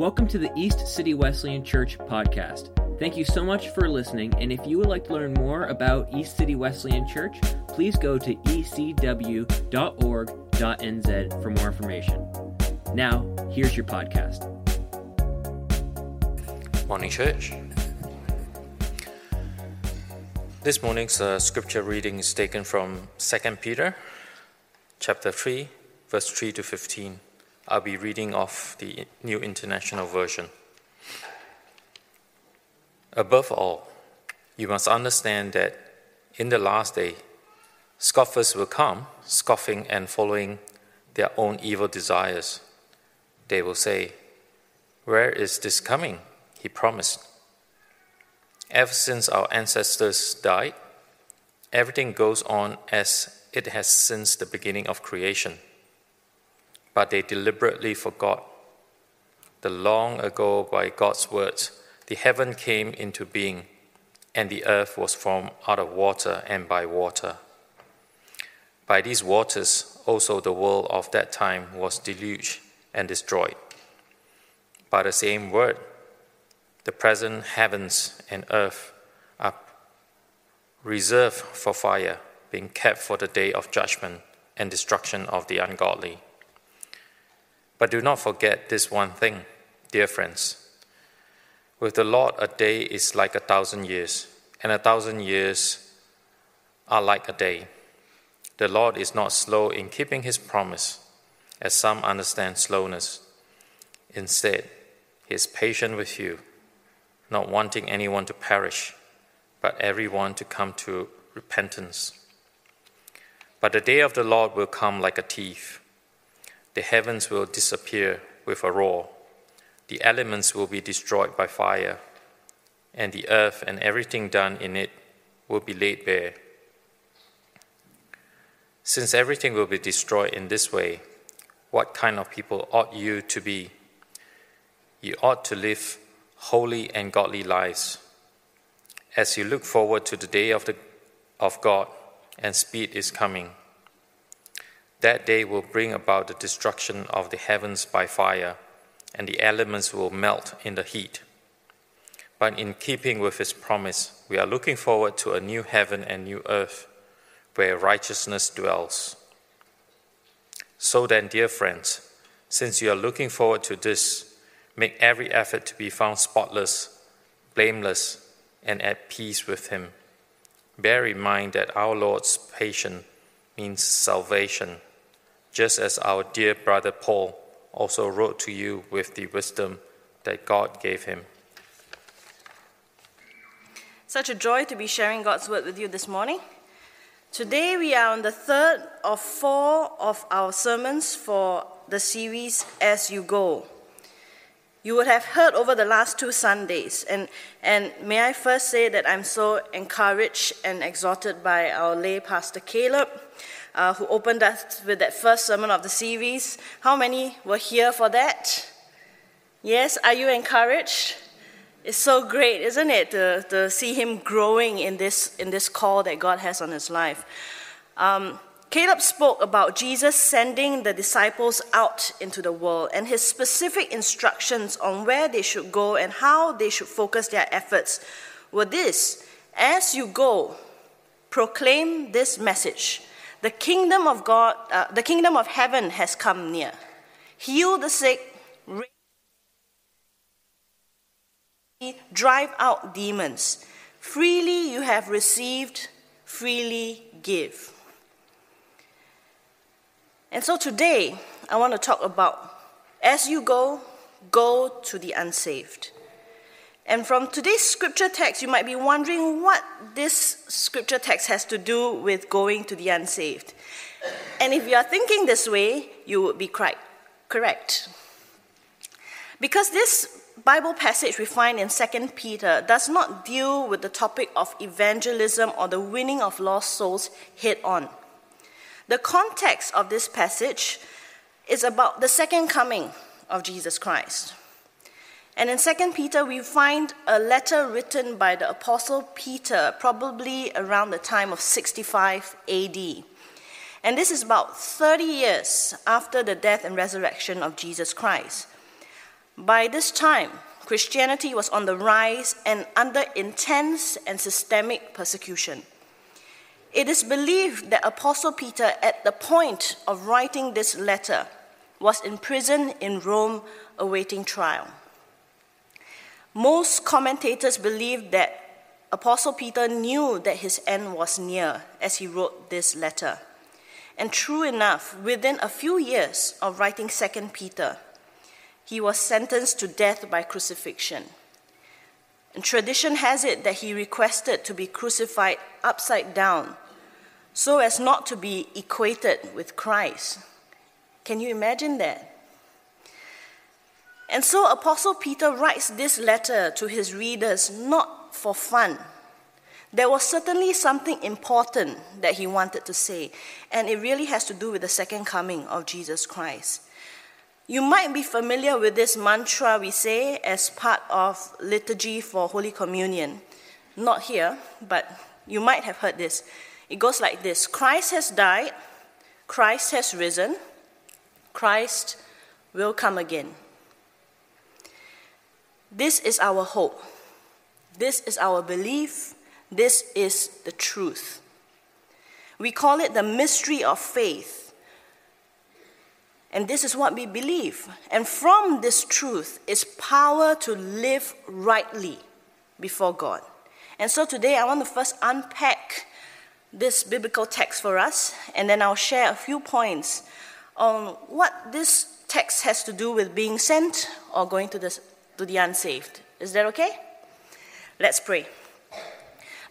Welcome to the East City Wesleyan Church podcast. Thank you so much for listening, and if you would like to learn more about East City Wesleyan Church, please go to ecw.org.nz for more information. Now, here's your podcast. Morning, church. This morning's uh, scripture reading is taken from 2 Peter chapter 3, verse 3 to 15. I'll be reading off the New International Version. Above all, you must understand that in the last day, scoffers will come, scoffing and following their own evil desires. They will say, Where is this coming? He promised. Ever since our ancestors died, everything goes on as it has since the beginning of creation but they deliberately forgot. The long ago, by God's words, the heaven came into being, and the earth was formed out of water and by water. By these waters, also the world of that time was deluged and destroyed. By the same word, the present heavens and earth are reserved for fire, being kept for the day of judgment and destruction of the ungodly. But do not forget this one thing, dear friends. With the Lord, a day is like a thousand years, and a thousand years are like a day. The Lord is not slow in keeping his promise, as some understand slowness. Instead, he is patient with you, not wanting anyone to perish, but everyone to come to repentance. But the day of the Lord will come like a thief the heavens will disappear with a roar, the elements will be destroyed by fire, and the earth and everything done in it will be laid bare. Since everything will be destroyed in this way, what kind of people ought you to be? You ought to live holy and godly lives. As you look forward to the day of, the, of God and speed is coming, that day will bring about the destruction of the heavens by fire, and the elements will melt in the heat. But in keeping with his promise, we are looking forward to a new heaven and new earth where righteousness dwells. So then, dear friends, since you are looking forward to this, make every effort to be found spotless, blameless, and at peace with him. Bear in mind that our Lord's patience means salvation just as our dear brother Paul also wrote to you with the wisdom that God gave him. Such a joy to be sharing God's word with you this morning. Today we are on the third of four of our sermons for the series As You Go. You would have heard over the last two Sundays, and, and may I first say that I'm so encouraged and exhorted by our lay pastor Caleb uh, who opened us with that first sermon of the series. How many were here for that? Yes, are you encouraged? It's so great, isn't it, to, to see him growing in this, in this call that God has on his life. Um, Caleb spoke about Jesus sending the disciples out into the world and his specific instructions on where they should go and how they should focus their efforts were this As you go, proclaim this message the kingdom of God, uh, the kingdom of heaven has come near. Heal the sick, drive out demons. Freely you have received, freely give. And so today, I want to talk about as you go, go to the unsaved. And from today's scripture text, you might be wondering what this scripture text has to do with going to the unsaved. And if you are thinking this way, you would be quite correct. Because this Bible passage we find in 2 Peter does not deal with the topic of evangelism or the winning of lost souls head on. The context of this passage is about the second coming of Jesus Christ. And in 2 Peter, we find a letter written by the Apostle Peter, probably around the time of 65 AD. And this is about 30 years after the death and resurrection of Jesus Christ. By this time, Christianity was on the rise and under intense and systemic persecution. It is believed that Apostle Peter, at the point of writing this letter, was in prison in Rome awaiting trial. Most commentators believe that Apostle Peter knew that his end was near as he wrote this letter. And true enough, within a few years of writing 2 Peter, he was sentenced to death by crucifixion. And tradition has it that he requested to be crucified upside down so as not to be equated with Christ. Can you imagine that? And so Apostle Peter writes this letter to his readers not for fun. There was certainly something important that he wanted to say, and it really has to do with the second coming of Jesus Christ. You might be familiar with this mantra we say as part of liturgy for Holy Communion. Not here, but you might have heard this. It goes like this Christ has died, Christ has risen, Christ will come again. This is our hope. This is our belief. This is the truth. We call it the mystery of faith. And this is what we believe. And from this truth is power to live rightly before God. And so today I want to first unpack this biblical text for us, and then I'll share a few points on what this text has to do with being sent or going to the to the unsaved. Is that okay? Let's pray.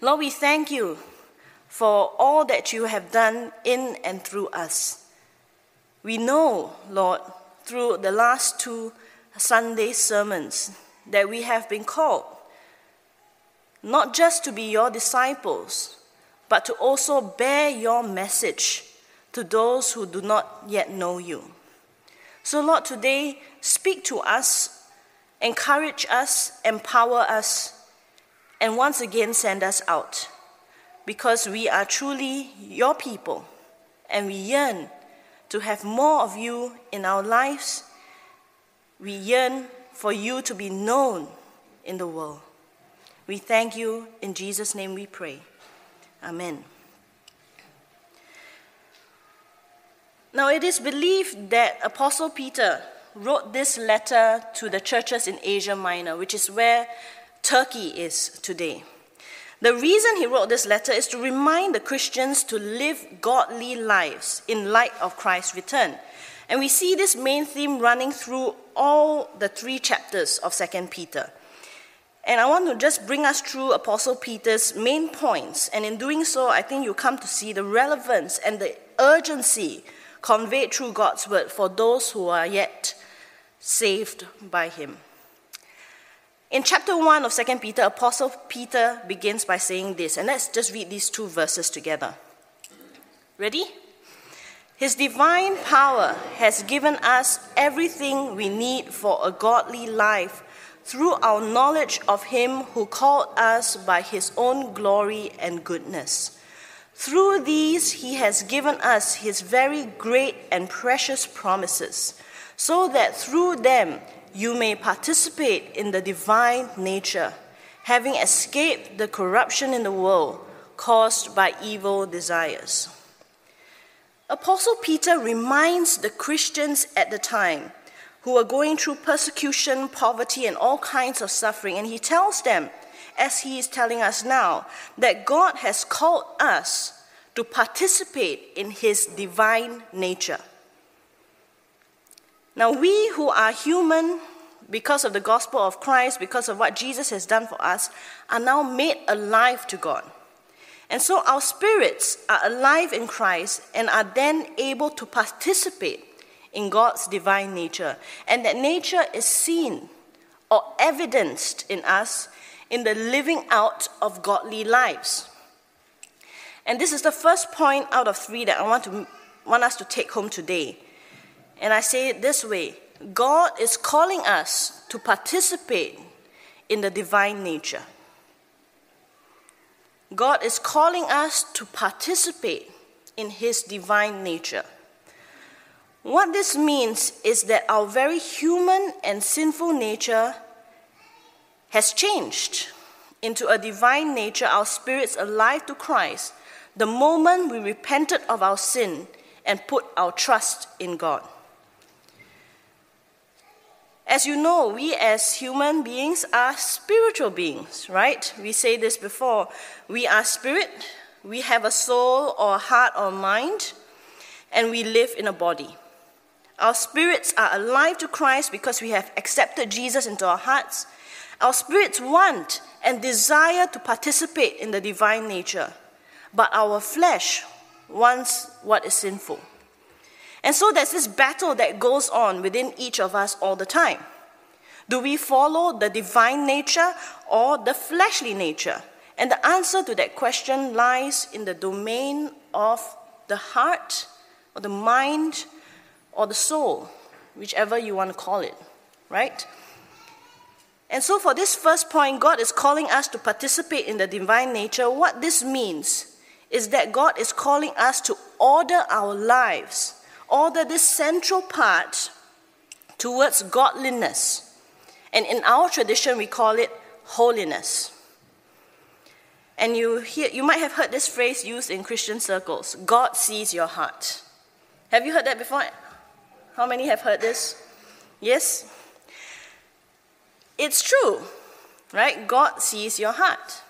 Lord, we thank you for all that you have done in and through us. We know, Lord, through the last two Sunday sermons, that we have been called not just to be your disciples, but to also bear your message to those who do not yet know you. So, Lord, today speak to us encourage us, empower us, and once again send us out because we are truly your people and we yearn to have more of you in our lives. We yearn for you to be known in the world. We thank you. In Jesus' name we pray. Amen. Now, it is believed that Apostle Peter wrote this letter to the churches in Asia Minor, which is where Turkey is today. The reason he wrote this letter is to remind the Christians to live godly lives in light of Christ's return. And we see this main theme running through all the three chapters of 2 Peter. And I want to just bring us through Apostle Peter's main points. And in doing so, I think you come to see the relevance and the urgency conveyed through God's word for those who are yet saved by him. In chapter 1 of 2 Peter, Apostle Peter begins by saying this, and let's just read these two verses together. Ready? His divine power has given us everything we need for a godly life through our knowledge of Him who called us by His own glory and goodness. Through these, He has given us His very great and precious promises so that through them you may participate in the divine nature, having escaped the corruption in the world caused by evil desires. Apostle Peter reminds the Christians at the time who are going through persecution, poverty, and all kinds of suffering, and he tells them, as he is telling us now, that God has called us to participate in his divine nature. Now, we who are human, because of the gospel of Christ, because of what Jesus has done for us, are now made alive to God. And so our spirits are alive in Christ and are then able to participate in God's divine nature. And that nature is seen or evidenced in us in the living out of godly lives. And this is the first point out of three that I want, to, want us to take home today. And I say it this way God is calling us to participate in the divine nature. God is calling us to participate in His divine nature. What this means is that our very human and sinful nature has changed into a divine nature, our spirits alive to Christ, the moment we repented of our sin and put our trust in God. As you know, we as human beings are spiritual beings, right? We say this before. We are spirit, we have a soul or heart or mind, and we live in a body. Our spirits are alive to Christ because we have accepted Jesus into our hearts. Our spirits want and desire to participate in the divine nature, but our flesh wants what is sinful. And so there's this battle that goes on within each of us all the time. Do we follow the divine nature or the fleshly nature? And the answer to that question lies in the domain of the heart, or the mind, or the soul, whichever you want to call it, right? And so, for this first point, God is calling us to participate in the divine nature. What this means is that God is calling us to order our lives order this central part towards godliness. And in our tradition, we call it holiness. And you, hear, you might have heard this phrase used in Christian circles God sees your heart. Have you heard that before? How many have heard this? Yes? It's true, right? God sees your heart.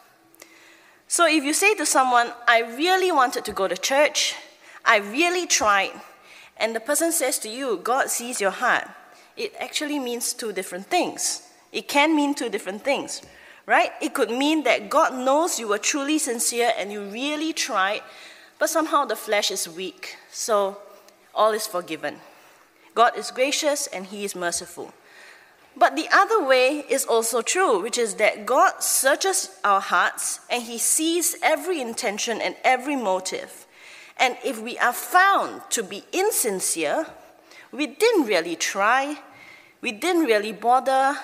So if you say to someone, I really wanted to go to church, I really tried, and the person says to you, God sees your heart, it actually means two different things. It can mean two different things, right? It could mean that God knows you were truly sincere and you really tried, but somehow the flesh is weak, so all is forgiven. God is gracious and He is merciful. But the other way is also true, which is that God searches our hearts and He sees every intention and every motive. And if we are found to be insincere, we didn't really try, we didn't really bother,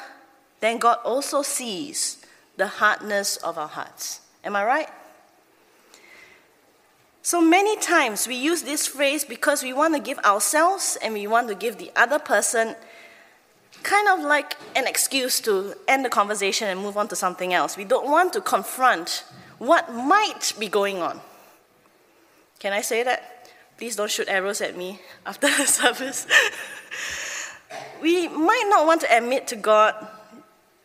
then God also sees the hardness of our hearts. Am I right? So many times we use this phrase because we want to give ourselves and we want to give the other person kind of like an excuse to end the conversation and move on to something else. We don't want to confront what might be going on. Can I say that? Please don't shoot arrows at me after the service. we might not want to admit to God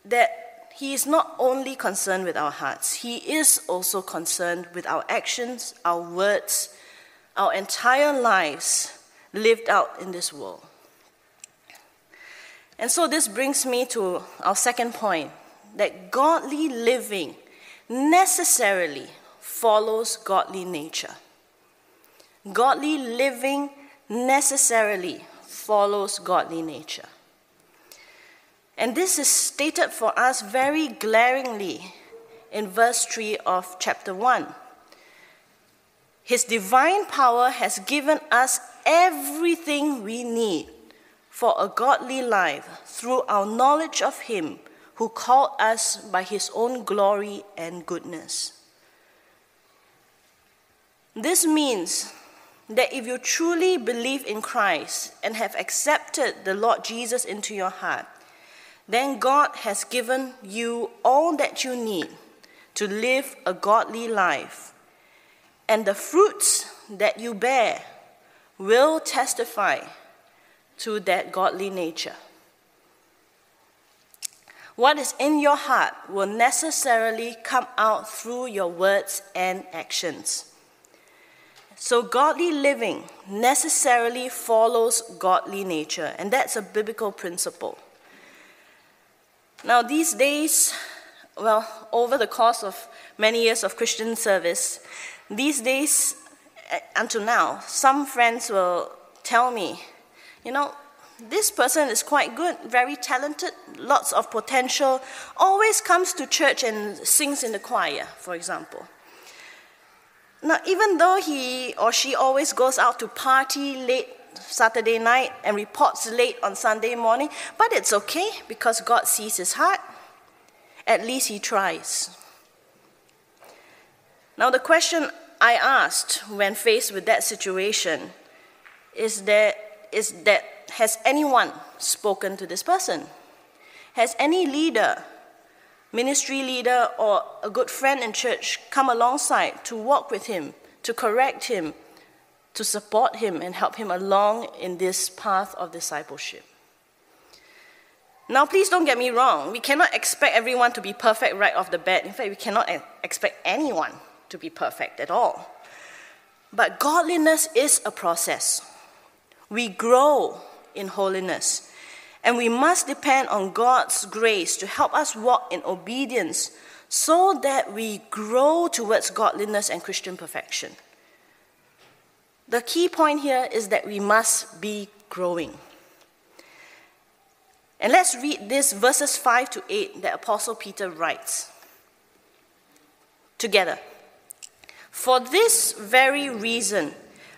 that He is not only concerned with our hearts, He is also concerned with our actions, our words, our entire lives lived out in this world. And so this brings me to our second point that godly living necessarily follows godly nature. Godly living necessarily follows godly nature. And this is stated for us very glaringly in verse 3 of chapter 1. His divine power has given us everything we need for a godly life through our knowledge of Him who called us by His own glory and goodness. This means that if you truly believe in Christ and have accepted the Lord Jesus into your heart, then God has given you all that you need to live a godly life. And the fruits that you bear will testify to that godly nature. What is in your heart will necessarily come out through your words and actions. So, godly living necessarily follows godly nature, and that's a biblical principle. Now, these days, well, over the course of many years of Christian service, these days, eh, until now, some friends will tell me, you know, this person is quite good, very talented, lots of potential, always comes to church and sings in the choir, for example. Now, even though he or she always goes out to party late Saturday night and reports late on Sunday morning, but it's okay because God sees his heart. At least he tries. Now, the question I asked when faced with that situation is that is that has anyone spoken to this person? Has any leader, ministry leader, or a good friend in church come alongside to walk with him, to correct him, to support him, and help him along in this path of discipleship? Now, please don't get me wrong. We cannot expect everyone to be perfect right off the bat. In fact, we cannot expect anyone to be perfect at all. But godliness is a process. We grow in holiness, and we must depend on God's grace to help us walk in obedience so that we grow towards godliness and Christian perfection. The key point here is that we must be growing. And let's read this verses 5 to 8 that Apostle Peter writes together. For this very reason,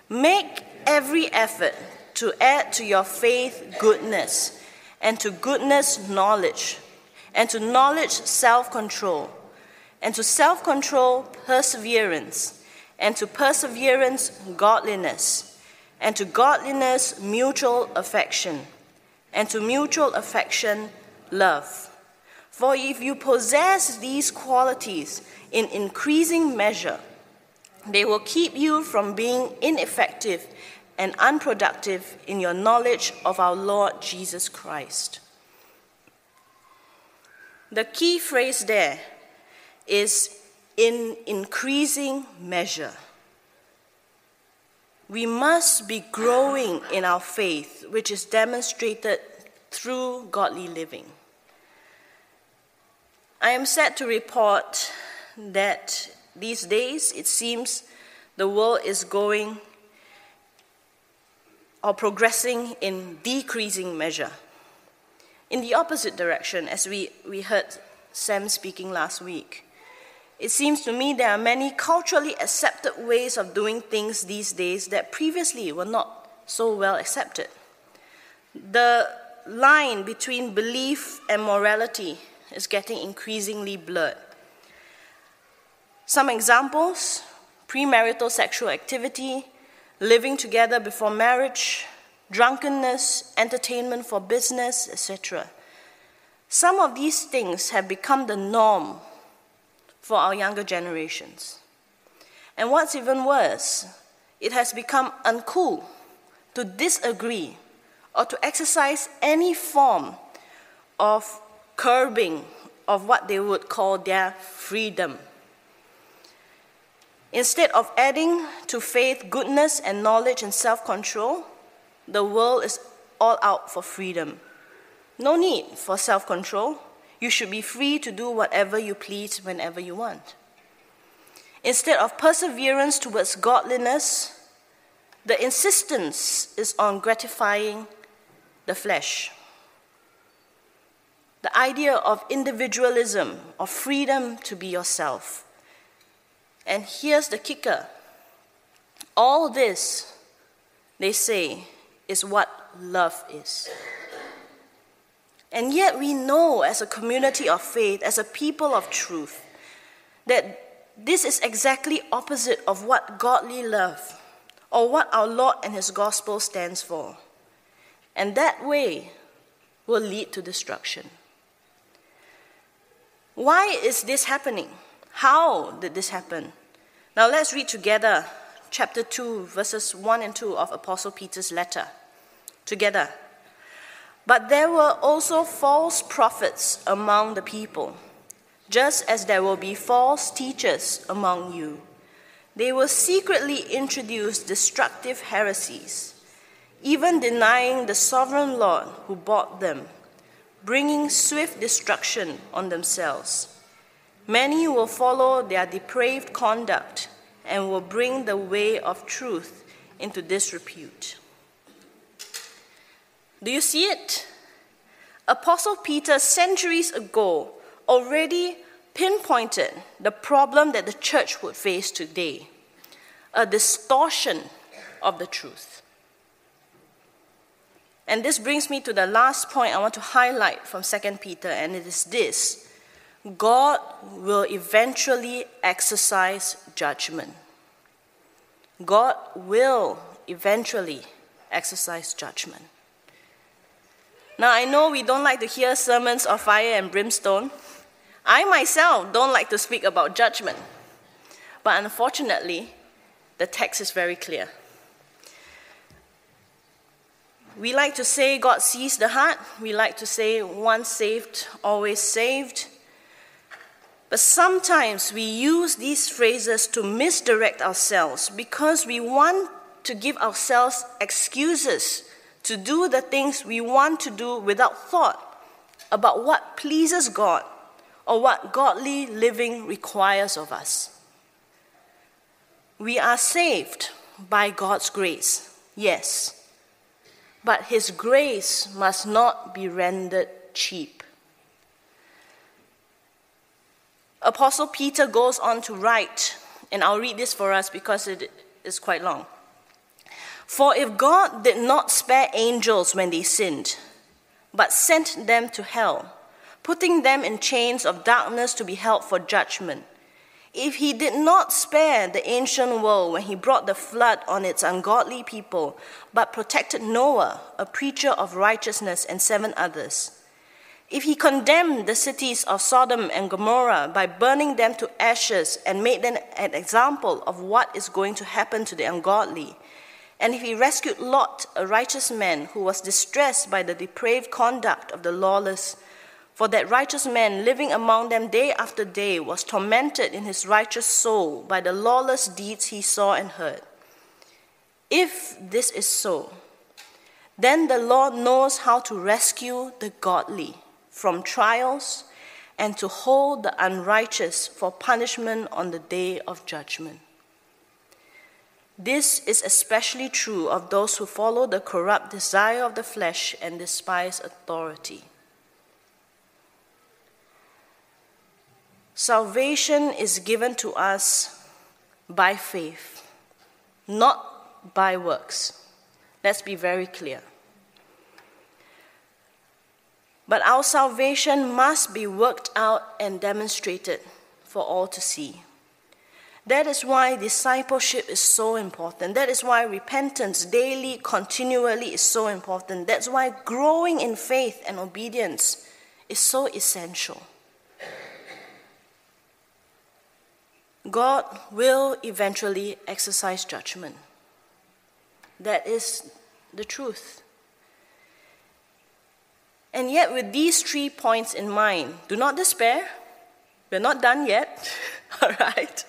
make every effort to add to your faith goodness, and to goodness, knowledge, and to knowledge, self control, and to self control, perseverance, and to perseverance, godliness, and to godliness, mutual affection and to mutual affection, love. For if you possess these qualities in increasing measure, they will keep you from being ineffective and unproductive in your knowledge of our Lord Jesus Christ. The key phrase there is in increasing measure. We must be growing in our faith, which is demonstrated through godly living. I am sad to report that these days it seems the world is going or progressing in decreasing measure. In the opposite direction, as we, we heard Sam speaking last week. It seems to me there are many culturally accepted ways of doing things these days that previously were not so well accepted. The line between belief and morality is getting increasingly blurred. Some examples premarital sexual activity, living together before marriage, drunkenness, entertainment for business, etc. Some of these things have become the norm for our younger generations. And what's even worse, it has become uncool to disagree or to exercise any form of curbing of what they would call their freedom. Instead of adding to faith goodness and knowledge and self control, the world is all out for freedom. No need for self control. You should be free to do whatever you please whenever you want. Instead of perseverance towards godliness, the insistence is on gratifying the flesh. The idea of individualism, of freedom to be yourself. And here's the kicker all this, they say, is what love is. And yet, we know as a community of faith, as a people of truth, that this is exactly opposite of what godly love or what our Lord and His gospel stands for. And that way will lead to destruction. Why is this happening? How did this happen? Now let's read together chapter 2, verses 1 and 2 of Apostle Peter's letter. Together. But there were also false prophets among the people, just as there will be false teachers among you. They will secretly introduce destructive heresies, even denying the sovereign Lord who bought them, bringing swift destruction on themselves. Many will follow their depraved conduct and will bring the way of truth into disrepute. Do you see it? Apostle Peter, centuries ago, already pinpointed the problem that the church would face today a distortion of the truth. And this brings me to the last point I want to highlight from 2 Peter, and it is this God will eventually exercise judgment. God will eventually exercise judgment. Now, I know we don't like to hear sermons of fire and brimstone. I myself don't like to speak about judgment. But unfortunately, the text is very clear. We like to say God sees the heart. We like to say once saved, always saved. But sometimes we use these phrases to misdirect ourselves because we want to give ourselves excuses to do the things we want to do without thought about what pleases God or what godly living requires of us. We are saved by God's grace, yes, but His grace must not be rendered cheap. Apostle Peter goes on to write, and I'll read this for us because it is quite long. For if God did not spare angels when they sinned, but sent them to hell, putting them in chains of darkness to be held for judgment, if he did not spare the ancient world when he brought the flood on its ungodly people, but protected Noah, a preacher of righteousness, and seven others, if he condemned the cities of Sodom and Gomorrah by burning them to ashes and made them an example of what is going to happen to the ungodly, and if he rescued Lot, a righteous man who was distressed by the depraved conduct of the lawless, for that righteous man living among them day after day was tormented in his righteous soul by the lawless deeds he saw and heard. If this is so, then the Lord knows how to rescue the godly from trials and to hold the unrighteous for punishment on the day of judgment. This is especially true of those who follow the corrupt desire of the flesh and despise authority. Salvation is given to us by faith, not by works. Let's be very clear. But our salvation must be worked out and demonstrated for all to see. That is why discipleship is so important. That is why repentance daily, continually is so important. That's why growing in faith and obedience is so essential. God will eventually exercise judgment. That is the truth. And yet, with these three points in mind, do not despair. We're not done yet, all right?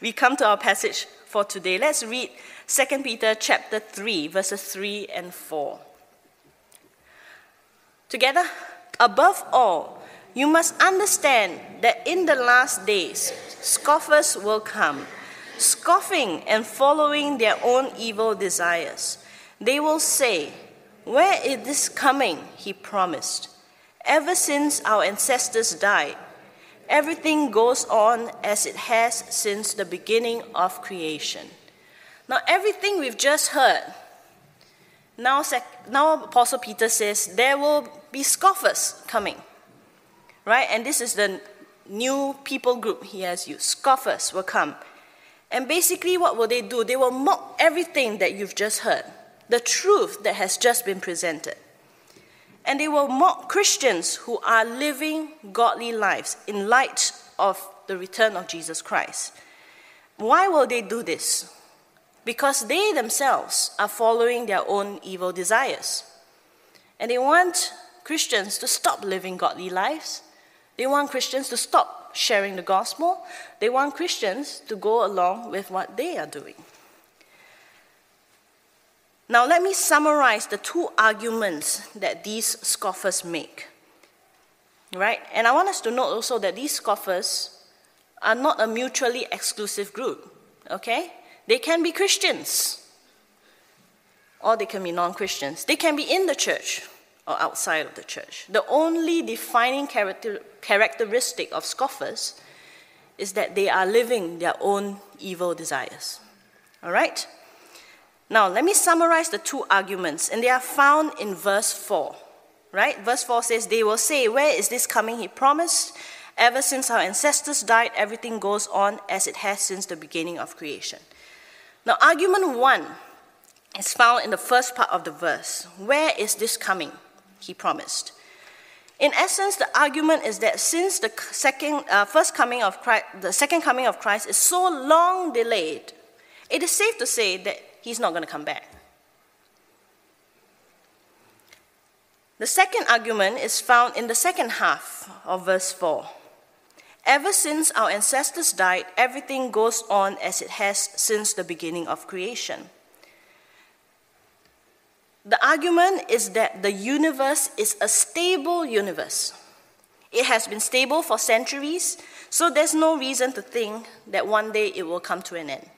we come to our passage for today. Let's read 2 Peter chapter 3, verses 3 and 4. Together, above all, you must understand that in the last days, scoffers will come, scoffing and following their own evil desires. They will say, Where is this coming? He promised. Ever since our ancestors died, Everything goes on as it has since the beginning of creation. Now, everything we've just heard, now, now Apostle Peter says there will be scoffers coming, right? And this is the new people group he has used. Scoffers will come. And basically, what will they do? They will mock everything that you've just heard, the truth that has just been presented and they will mock Christians who are living godly lives in light of the return of Jesus Christ. Why will they do this? Because they themselves are following their own evil desires. And they want Christians to stop living godly lives. They want Christians to stop sharing the gospel. They want Christians to go along with what they are doing. Now, let me summarize the two arguments that these scoffers make. Right? And I want us to note also that these scoffers are not a mutually exclusive group. Okay? They can be Christians, or they can be non Christians. They can be in the church or outside of the church. The only defining character, characteristic of scoffers is that they are living their own evil desires. All right? Now, let me summarize the two arguments, and they are found in verse 4. Right? Verse 4 says, They will say, Where is this coming? He promised. Ever since our ancestors died, everything goes on as it has since the beginning of creation. Now, argument one is found in the first part of the verse. Where is this coming? He promised. In essence, the argument is that since the second, uh, first coming of Christ, the second coming of Christ is so long delayed, it is safe to say that he's not going to come back. The second argument is found in the second half of verse 4. Ever since our ancestors died, everything goes on as it has since the beginning of creation. The argument is that the universe is a stable universe. It has been stable for centuries, so there's no reason to think that one day it will come to an end.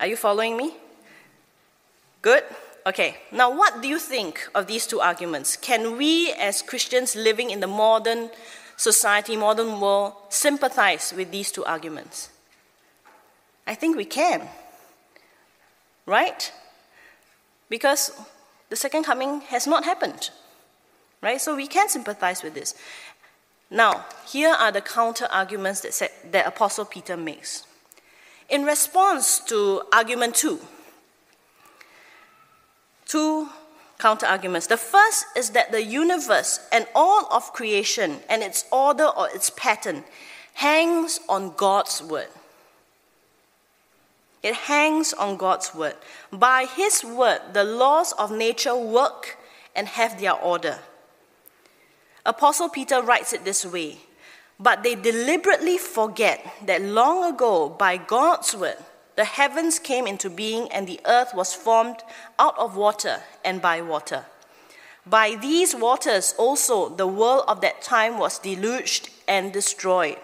Are you following me? Good? Okay, now what do you think of these two arguments? Can we, as Christians living in the modern society, modern world, sympathize with these two arguments? I think we can. Right? Because the second coming has not happened. Right? So we can sympathize with this. Now, here are the counter arguments that, that Apostle Peter makes. In response to argument two, two counter arguments. The first is that the universe and all of creation and its order or its pattern hangs on God's word. It hangs on God's word. By His word, the laws of nature work and have their order. Apostle Peter writes it this way but they deliberately forget that long ago, by God's word, the heavens came into being and the earth was formed out of water and by water. By these waters also the world of that time was deluged and destroyed.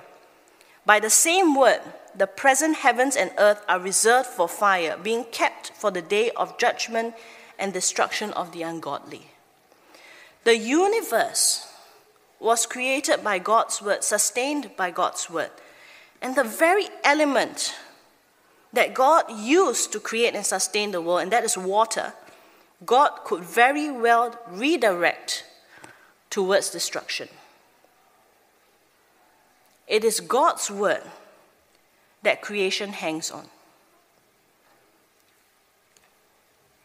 By the same word, the present heavens and earth are reserved for fire, being kept for the day of judgment and destruction of the ungodly. The universe was created by God's word, sustained by God's word. And the very element that God used to create and sustain the world, and that is water, God could very well redirect towards destruction. It is God's word that creation hangs on.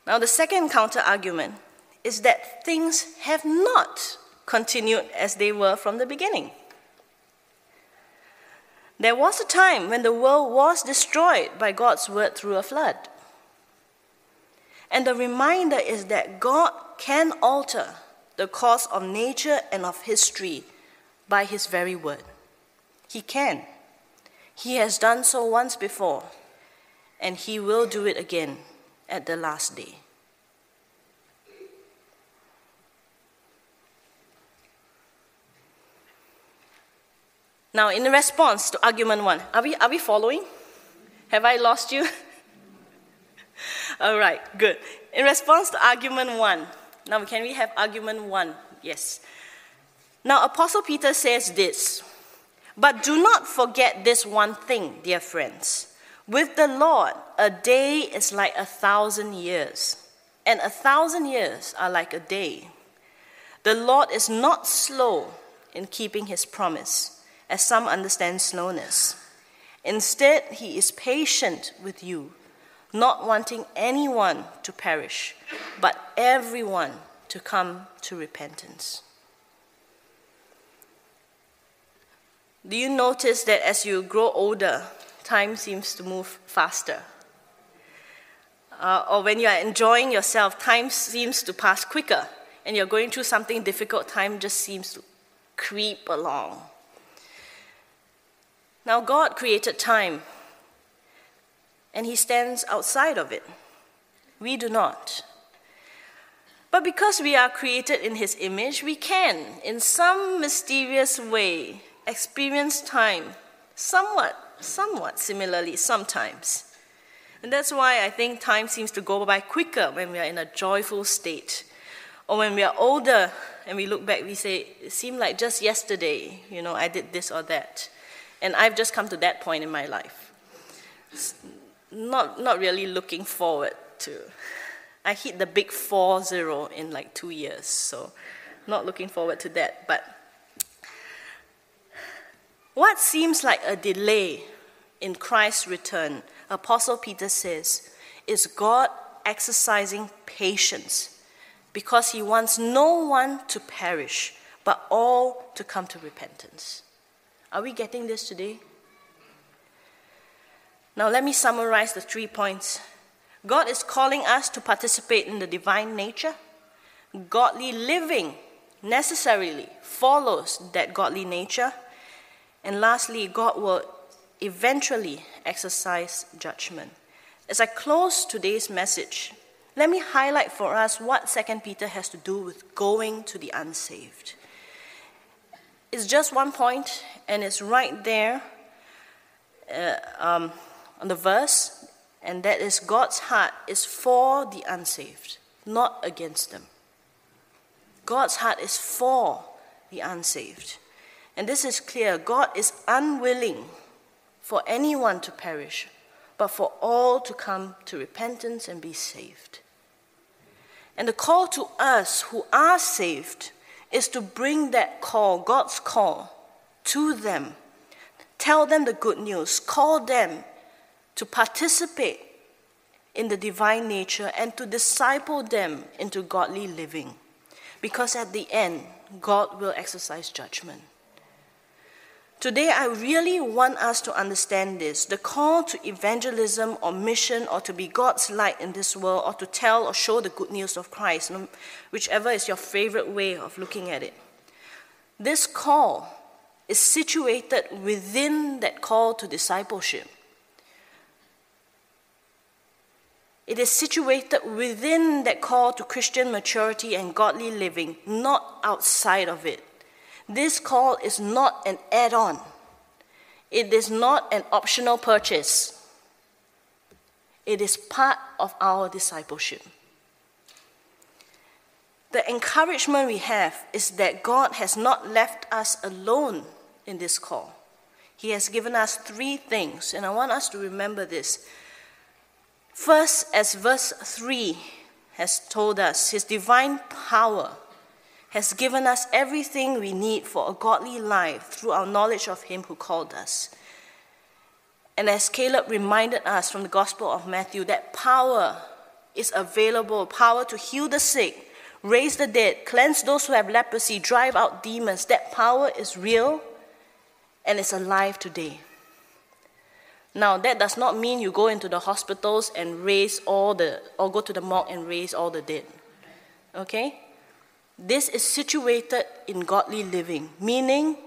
Now, the second counter argument is that things have not continued as they were from the beginning. There was a time when the world was destroyed by God's word through a flood. And the reminder is that God can alter the course of nature and of history by his very word. He can. He has done so once before, and he will do it again at the last day. Now, in response to argument one, are we, are we following? Have I lost you? All right, good. In response to argument one, now can we have argument one? Yes. Now, Apostle Peter says this But do not forget this one thing, dear friends. With the Lord, a day is like a thousand years, and a thousand years are like a day. The Lord is not slow in keeping his promise as some understand slowness. Instead, he is patient with you, not wanting anyone to perish, but everyone to come to repentance. Do you notice that as you grow older, time seems to move faster? Uh, or when you are enjoying yourself, time seems to pass quicker, and you're going through something difficult, time just seems to creep along. Now, God created time, and He stands outside of it. We do not. But because we are created in His image, we can, in some mysterious way, experience time somewhat, somewhat similarly sometimes. And that's why I think time seems to go by quicker when we are in a joyful state. Or when we are older and we look back, we say, it seemed like just yesterday, you know, I did this or that. And I've just come to that point in my life. Not, not really looking forward to. I hit the big 4 0 in like two years, so not looking forward to that. But what seems like a delay in Christ's return, Apostle Peter says, is God exercising patience because he wants no one to perish, but all to come to repentance. Are we getting this today? Now, let me summarize the three points. God is calling us to participate in the divine nature. Godly living necessarily follows that godly nature. And lastly, God will eventually exercise judgment. As I close today's message, let me highlight for us what 2 Peter has to do with going to the unsaved. It's just one point, and it's right there uh, um, on the verse, and that is God's heart is for the unsaved, not against them. God's heart is for the unsaved. And this is clear God is unwilling for anyone to perish, but for all to come to repentance and be saved. And the call to us who are saved is to bring that call, God's call, to them. Tell them the good news, call them to participate in the divine nature and to disciple them into godly living. Because at the end, God will exercise judgment. Today, I really want us to understand this. The call to evangelism or mission or to be God's light in this world or to tell or show the good news of Christ, whichever is your favorite way of looking at it. This call is situated within that call to discipleship. It is situated within that call to Christian maturity and godly living, not outside of it. This call is not an add on, it is not an optional purchase. It is part of our discipleship. The encouragement we have is that God has not left us alone in this call. He has given us three things, and I want us to remember this. First, as verse 3 has told us, His divine power has given us everything we need for a godly life through our knowledge of Him who called us. And as Caleb reminded us from the Gospel of Matthew, that power is available power to heal the sick, raise the dead, cleanse those who have leprosy, drive out demons. That power is real and it's alive today. Now, that does not mean you go into the hospitals and raise all the, or go to the morgue and raise all the dead. Okay? This is situated in godly living, meaning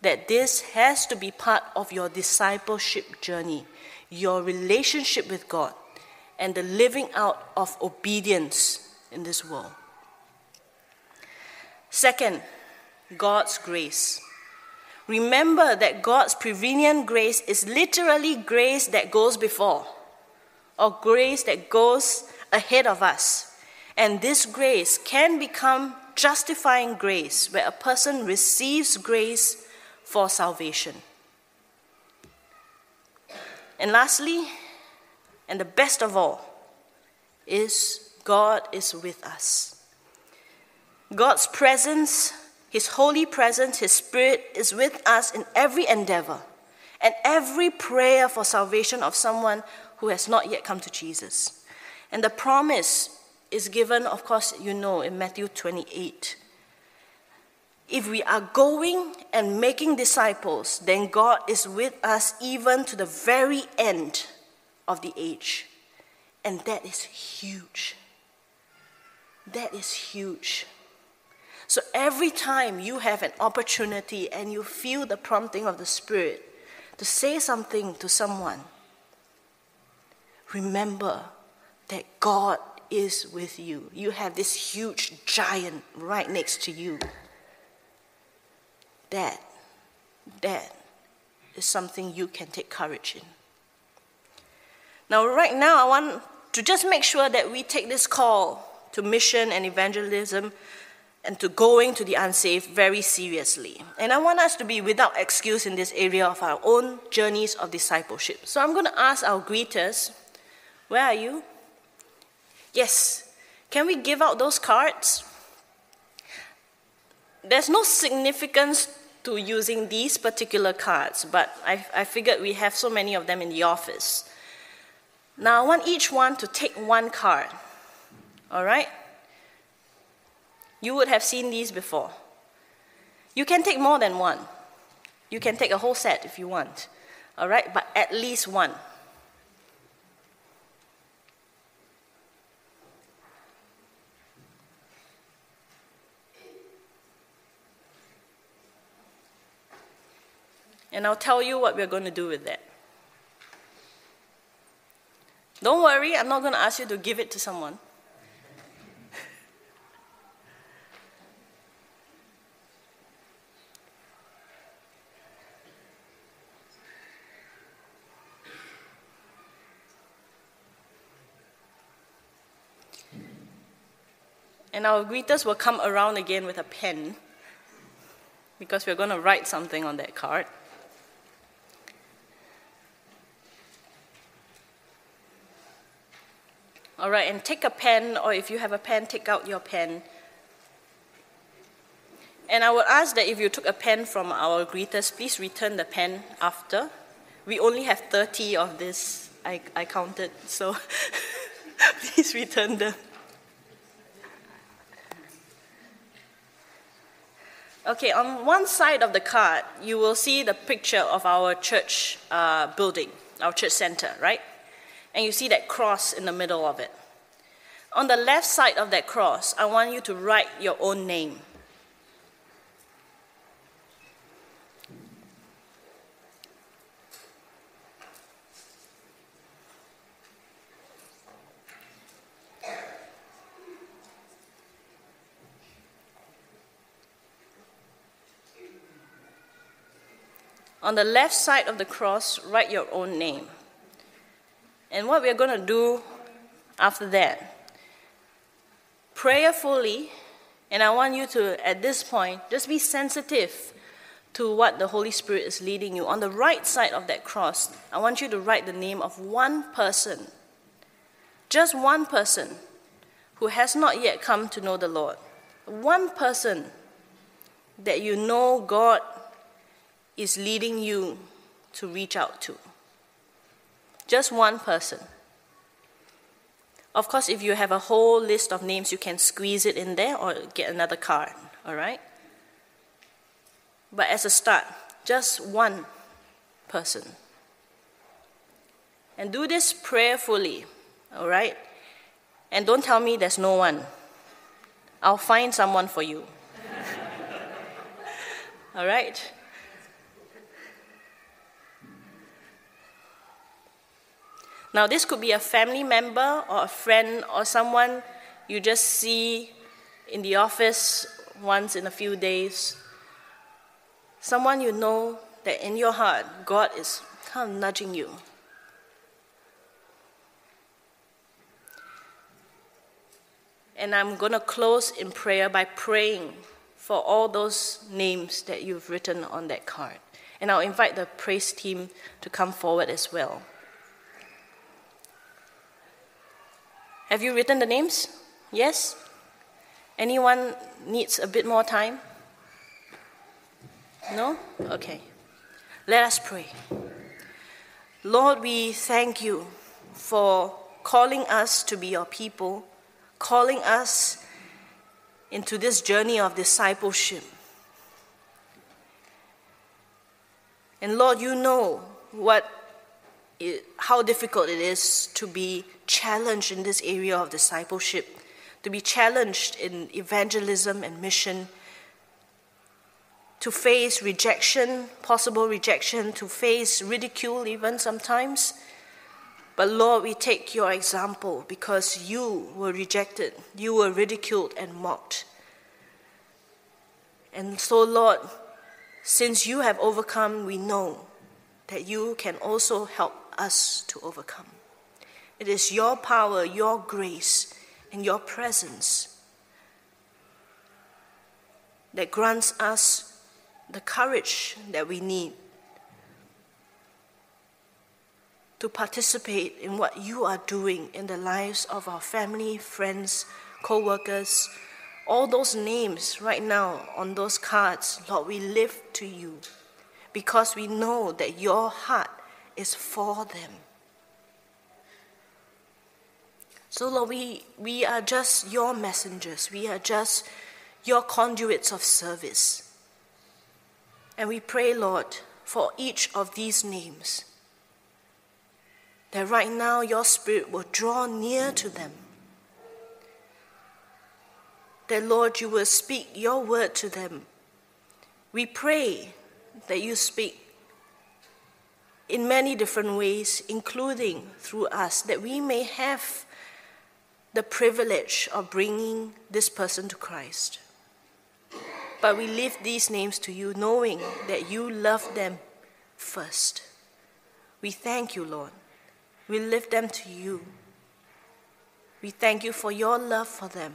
that this has to be part of your discipleship journey, your relationship with God, and the living out of obedience in this world. Second, God's grace. Remember that God's prevenient grace is literally grace that goes before, or grace that goes ahead of us. And this grace can become justifying grace, where a person receives grace for salvation. And lastly, and the best of all, is God is with us. God's presence, His holy presence, His Spirit is with us in every endeavor and every prayer for salvation of someone who has not yet come to Jesus. And the promise is given, of course, you know, in Matthew 28. If we are going and making disciples, then God is with us even to the very end of the age. And that is huge. That is huge. So every time you have an opportunity and you feel the prompting of the Spirit to say something to someone, remember that God is with you. You have this huge giant right next to you. That, that is something you can take courage in. Now, right now, I want to just make sure that we take this call to mission and evangelism and to going to the unsaved very seriously. And I want us to be without excuse in this area of our own journeys of discipleship. So I'm going to ask our greeters, where are you? Yes. Can we give out those cards? There's no significance to using these particular cards, but I, I figured we have so many of them in the office. Now, I want each one to take one card. All right? You would have seen these before. You can take more than one. You can take a whole set if you want. All right? But at least one. And I'll tell you what we're going to do with that. Don't worry, I'm not going to ask you to give it to someone. And our greeters will come around again with a pen because we're going to write something on that card. All right, and take a pen, or if you have a pen, take out your pen. And I would ask that if you took a pen from our greeters, please return the pen after. We only have 30 of this, I, I counted, so please return them. Okay, on one side of the card, you will see the picture of our church uh, building, our church center, right? And you see that cross in the middle of it. On the left side of that cross, I want you to write your own name. On the left side of the cross, write your own name. And what we're going to do after that, prayerfully, and I want you to, at this point, just be sensitive to what the Holy Spirit is leading you. On the right side of that cross, I want you to write the name of one person, just one person who has not yet come to know the Lord. One person that you know God is leading you to reach out to. Just one person. Of course, if you have a whole list of names, you can squeeze it in there or get another card, all right? But as a start, just one person. And do this prayerfully, all right? And don't tell me there's no one. I'll find someone for you. all right? Now, this could be a family member or a friend or someone you just see in the office once in a few days. Someone you know that in your heart, God is kind of nudging you. And I'm going to close in prayer by praying for all those names that you've written on that card. And I'll invite the praise team to come forward as well. Have you written the names? Yes? Anyone needs a bit more time? No? Okay. Let us pray. Lord, we thank you for calling us to be your people, calling us into this journey of discipleship. And Lord, you know what it, how difficult it is to be challenged in this area of discipleship, to be challenged in evangelism and mission, to face rejection, possible rejection, to face ridicule even sometimes. But Lord, we take your example because you were rejected, you were ridiculed and mocked. And so, Lord, since you have overcome, we know that you can also help us to overcome. It is your power, your grace, and your presence that grants us the courage that we need to participate in what you are doing in the lives of our family, friends, co workers, all those names right now on those cards, Lord, we lift to you because we know that your heart is for them. So, Lord, we, we are just your messengers. We are just your conduits of service. And we pray, Lord, for each of these names, that right now your Spirit will draw near to them. That, Lord, you will speak your word to them. We pray that you speak in many different ways, including through us, that we may have the privilege of bringing this person to Christ. But we lift these names to you, knowing that you love them first. We thank you, Lord. We lift them to you. We thank you for your love for them,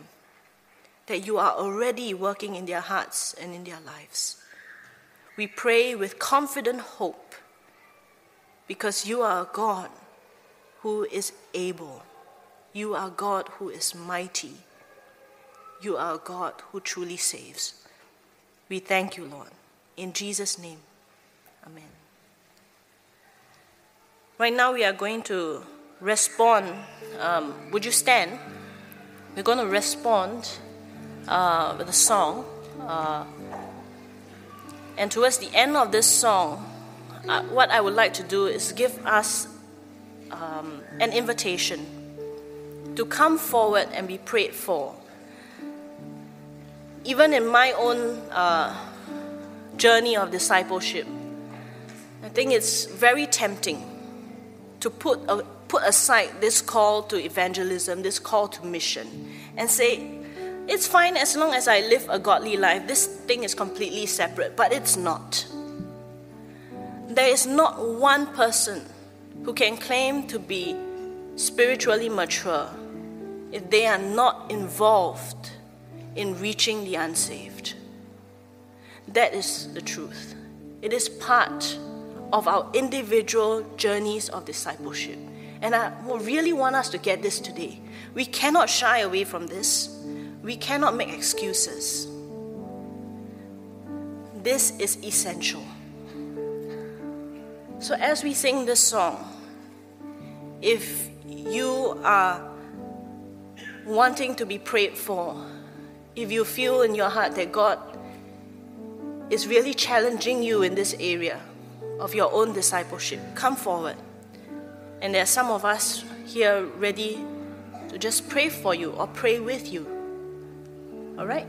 that you are already working in their hearts and in their lives. We pray with confident hope because you are God who is able. You are God who is mighty. You are God who truly saves. We thank you, Lord. In Jesus' name, Amen. Right now, we are going to respond. Um, would you stand? We're going to respond uh, with a song. Uh, and towards the end of this song, uh, what I would like to do is give us um, an invitation to come forward and be prayed for even in my own uh, journey of discipleship, I think it's very tempting to put, a, put aside this call to evangelism, this call to mission, and say, it's fine as long as I live a godly life. This thing is completely separate, but it's not. There is not one person who can claim to be spiritually mature if they are not involved in reaching the unsaved. That is the truth. It is part of our individual journeys of discipleship. And I really want us to get this today. We cannot shy away from this, we cannot make excuses. This is essential. So, as we sing this song, if you are wanting to be prayed for, if you feel in your heart that God is really challenging you in this area of your own discipleship, come forward. And there are some of us here ready to just pray for you or pray with you. All right?